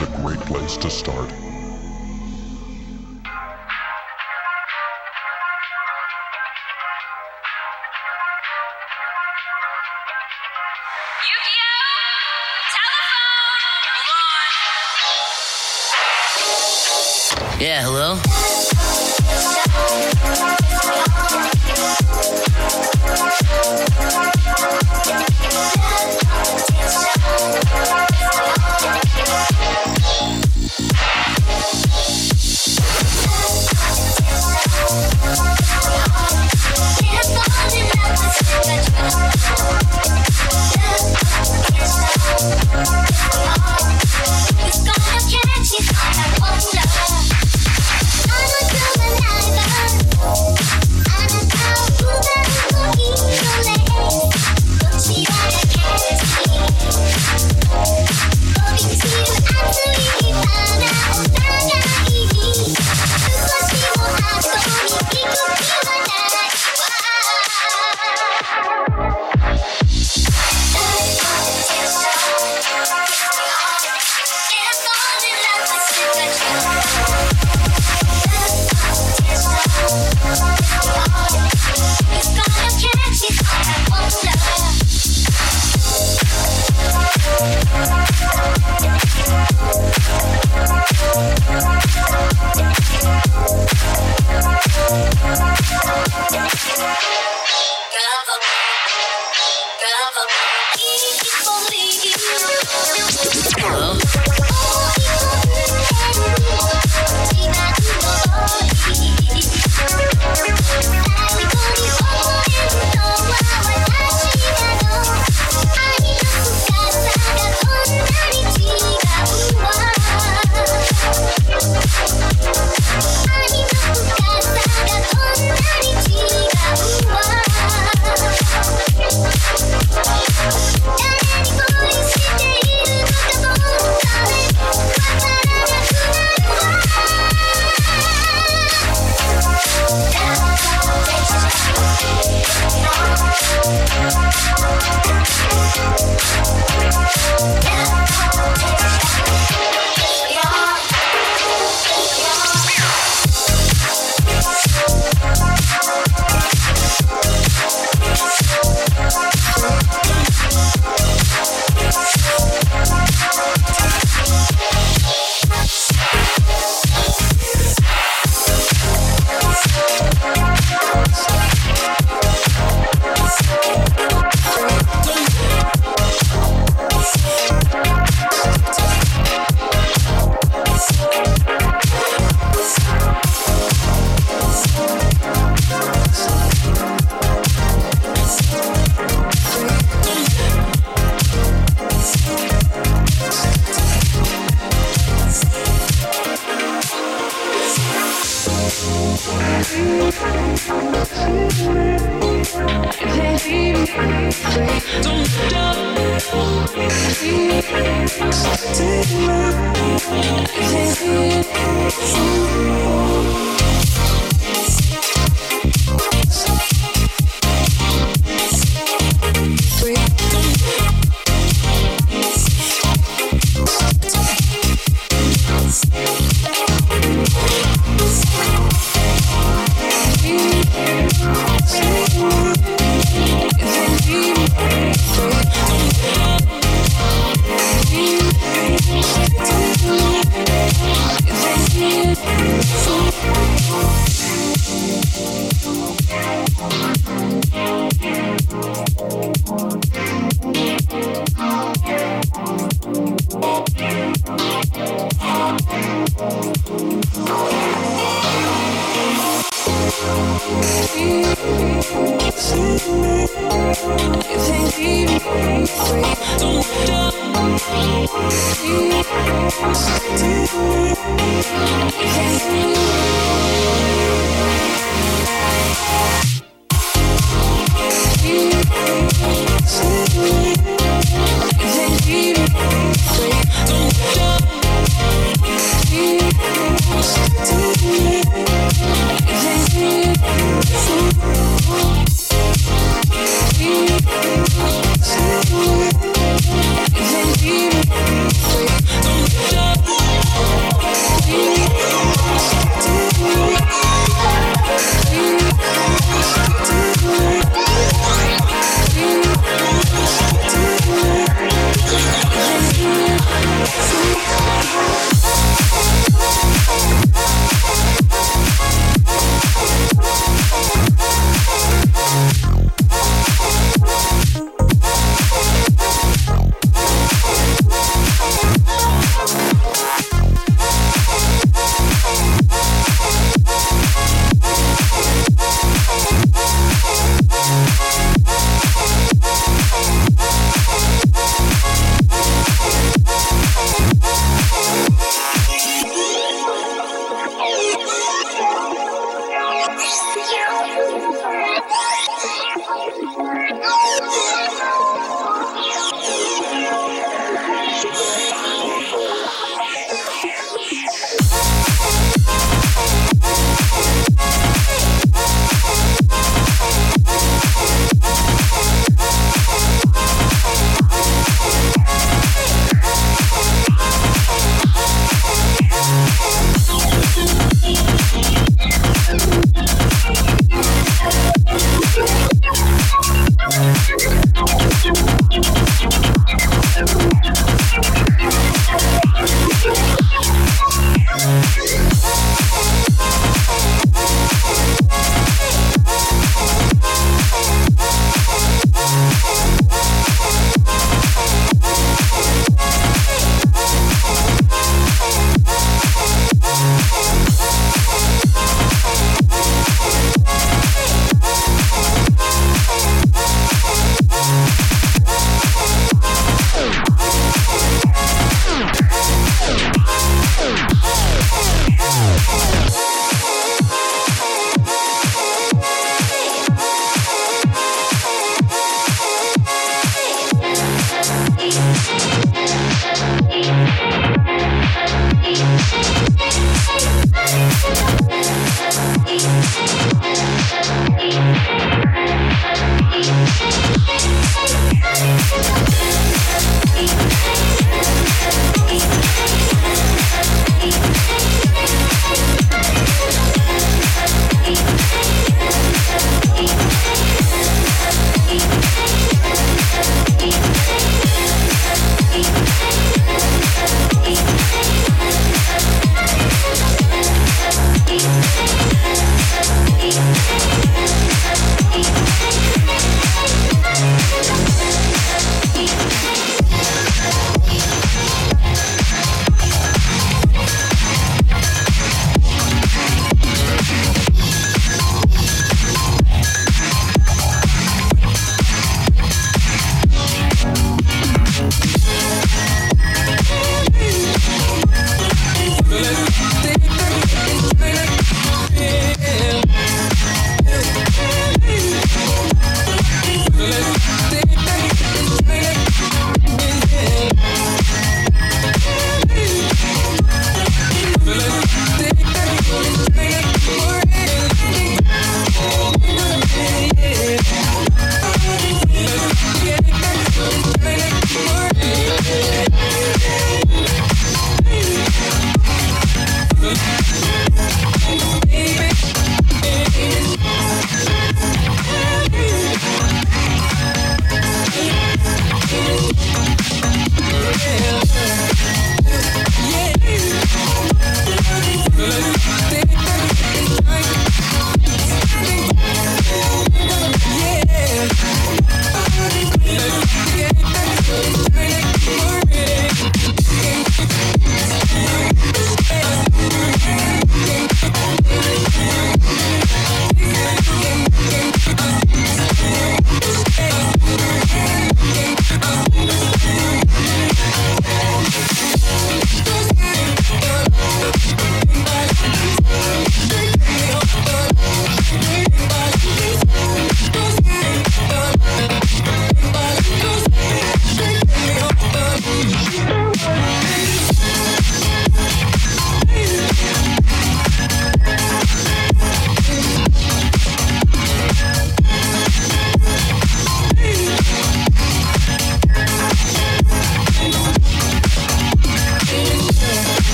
is a great place to start.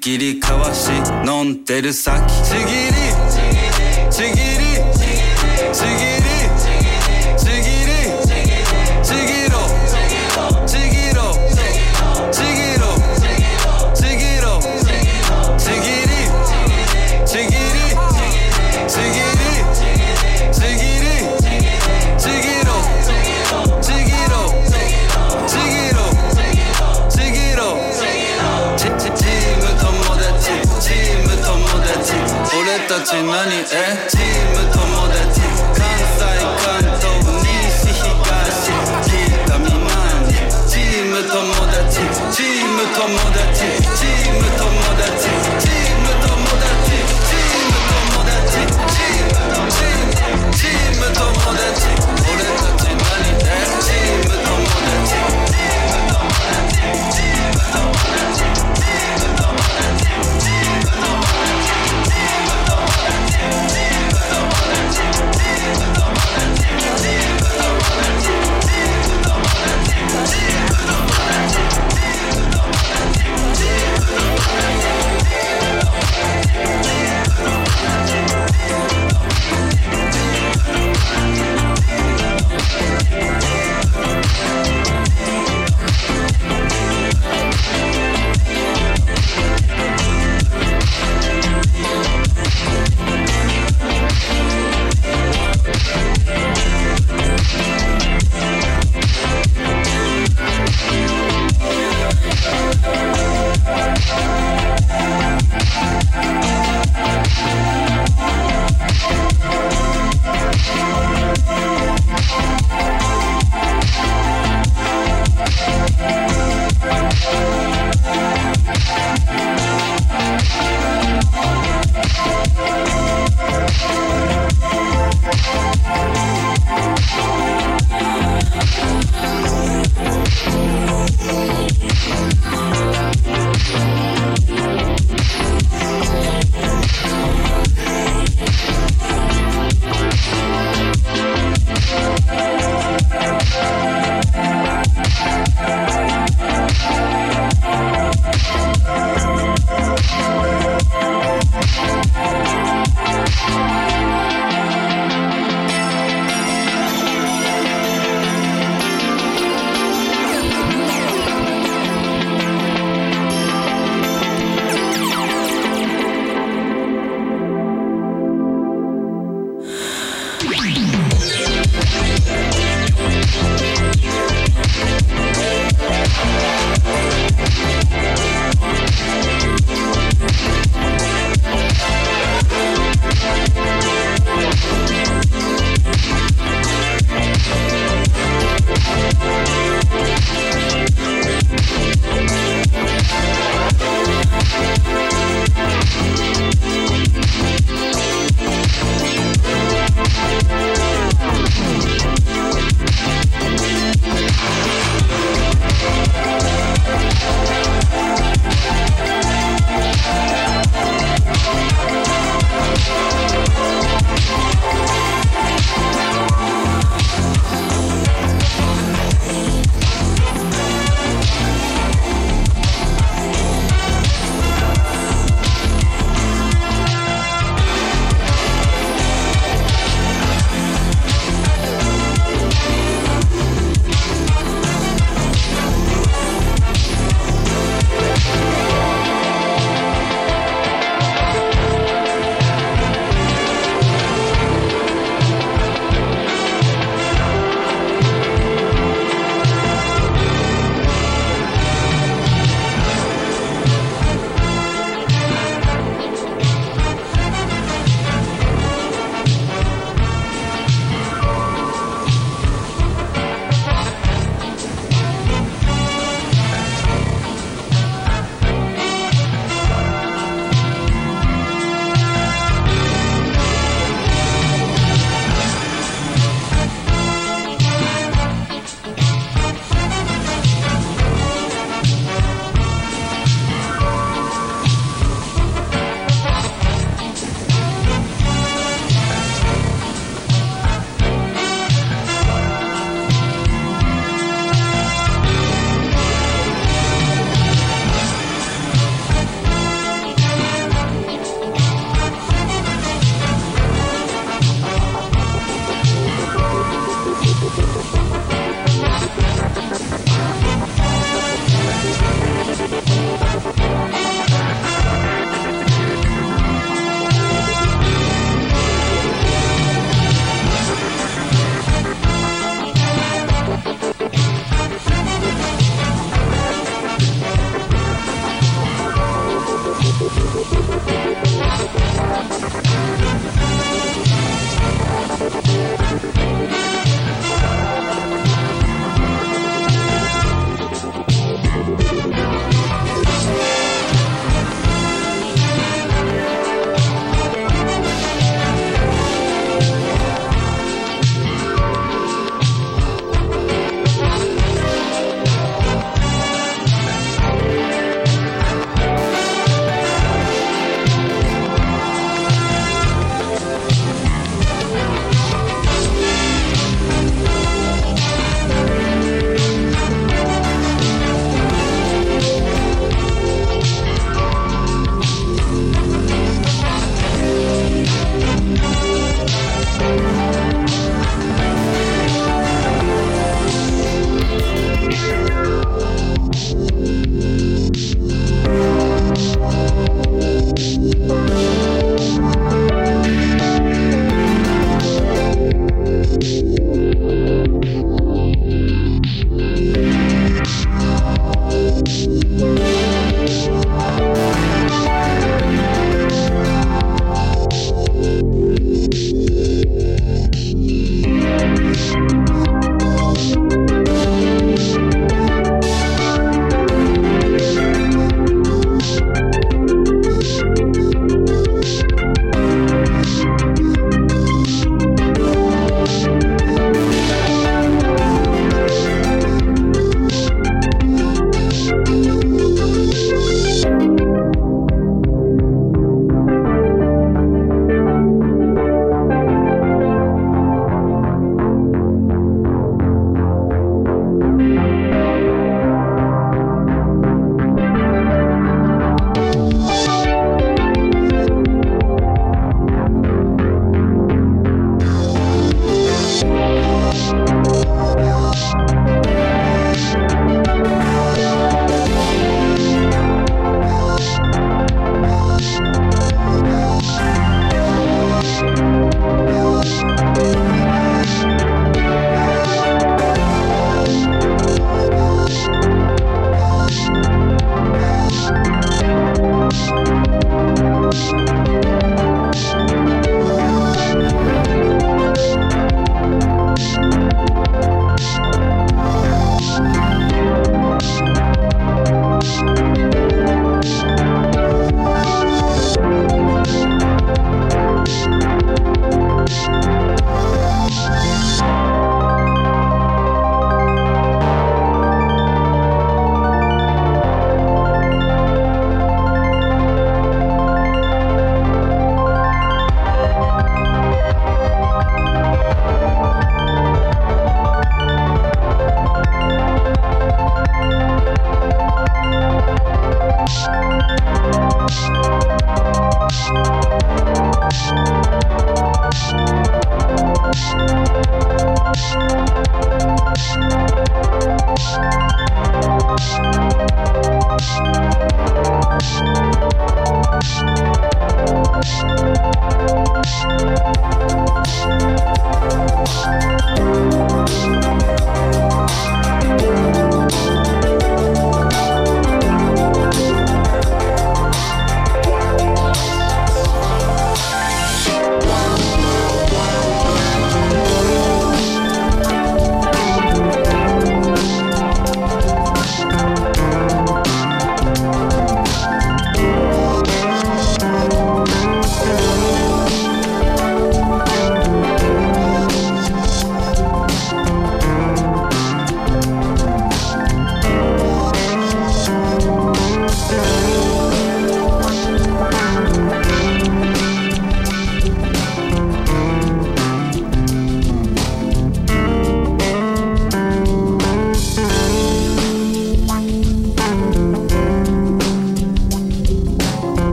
ぎりかわし飲んでる先。ちぎり。ちぎり。ちぎり。ちぎり。ちぎり。money, eh?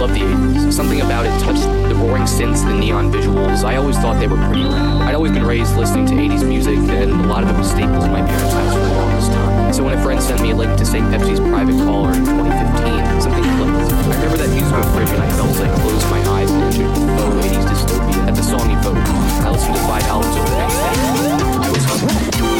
just the 80s. Something about it touched the boring synths, the neon visuals. I always thought they were pretty rad. I'd always been raised listening to 80s music, and a lot of it was staples in my parents' house for the longest time. So when a friend sent me a link to St. Pepsi's Private Caller in 2015, something clicked. I remember that musical fridge, and I felt like I closed my eyes and pictured oh, 80s dystopia at the song evoked. I listened to five albums over the next day. I was hungry.